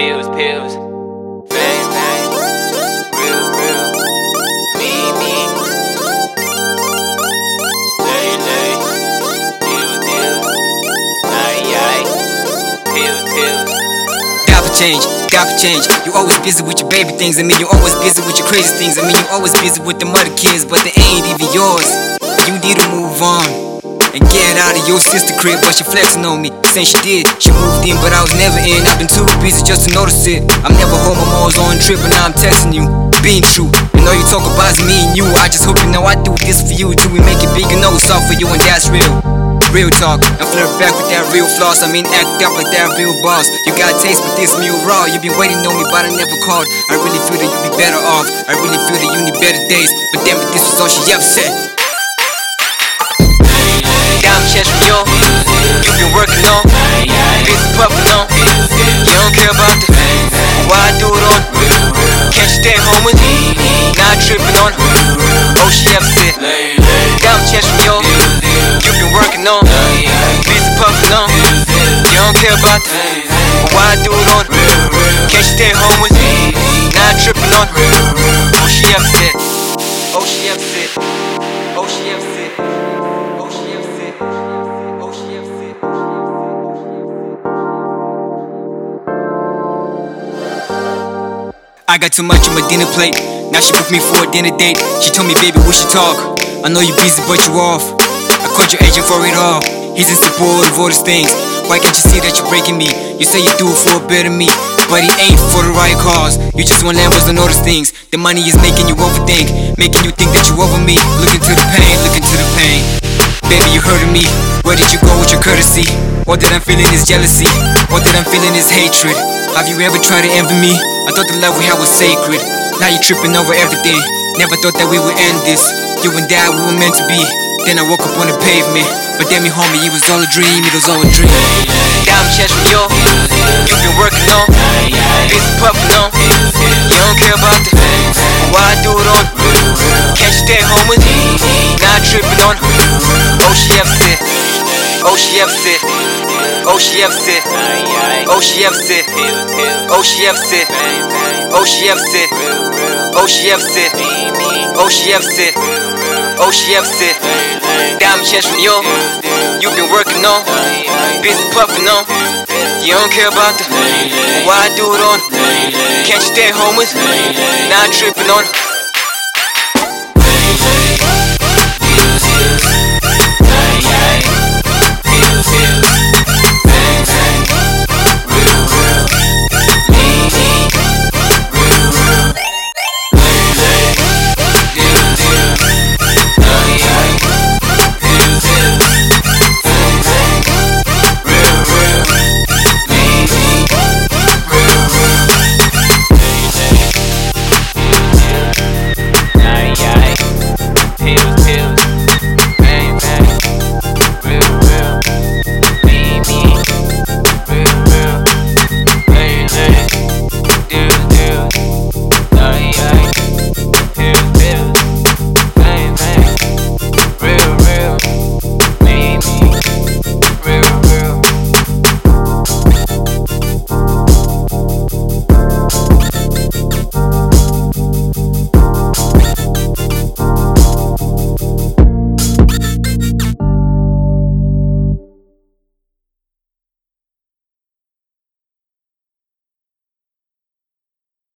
pills. Bang, bang. Real, real. Me, me. Lay, lay. Pills, pills. Got for change, change. You always busy with your baby things. I mean, you always busy with your crazy things. I mean, you always busy with the mother kids, but they ain't even yours. You need to move on and get out of your sister crib, but she flexing on me. Saying she did, she moved in, but I was never in. I've been too busy just to notice it. I'm never home, I'm always on trip, and now I'm texting you. Being true, and all you talk about is me and you. I just hope you know I do this for you. Do we make it big and know it's all for you, and that's real. Real talk, and flirt back with that real floss. I mean, act up like that real boss. You got taste, but this meal raw. You been waiting on me, but I never called. I really feel that you'd be better off. I really feel that you need better days. But damn it, this was all she ever said. Been working on. Busy puffing on. You don't care about the. Why I do it on? Can't you stay home with me? Not tripping on. Oh, she ever said. Diamond chest from you. You been working on. Busy puffing on. You don't care about the. Why I do it on? Can't you stay home with me? Not tripping on. Oh, she said. Oh, she ever I got too much on my dinner plate. Now she booked me for a dinner date. She told me, baby, we should talk. I know you busy, but you off. I called your agent for it all. He's in support of all these things. Why can't you see that you're breaking me? You say you do it for a better me, but he ain't for the right cause. You just want lambos and all these things. The money is making you overthink, making you think that you over me. Look into the pain, look into the pain. Baby, you hurting me. Where did you go with your courtesy? All that I'm feeling is jealousy. All that I'm feeling is hatred. Have you ever tried to envy me? I thought the love we had was sacred. Now you tripping over everything. Never thought that we would end this. You and I, we were meant to be. Then I woke up on the pavement. But damn it, homie, it was all a dream. It was all a dream. Diamond chest from you. You been working on. Busy puffing on. You don't care about the. Why I do it on? Can't you stay home with me? Not tripping on. Oh, she said. Oh, she ever OCFC, OCFC, OCFC, OCFC, OCFC, OCFC, OCFC. Damn, chest from yo, you've been working on, busy puffing on. You don't care about the why I do it on. Can't you stay home with? Not tripping on. yeah.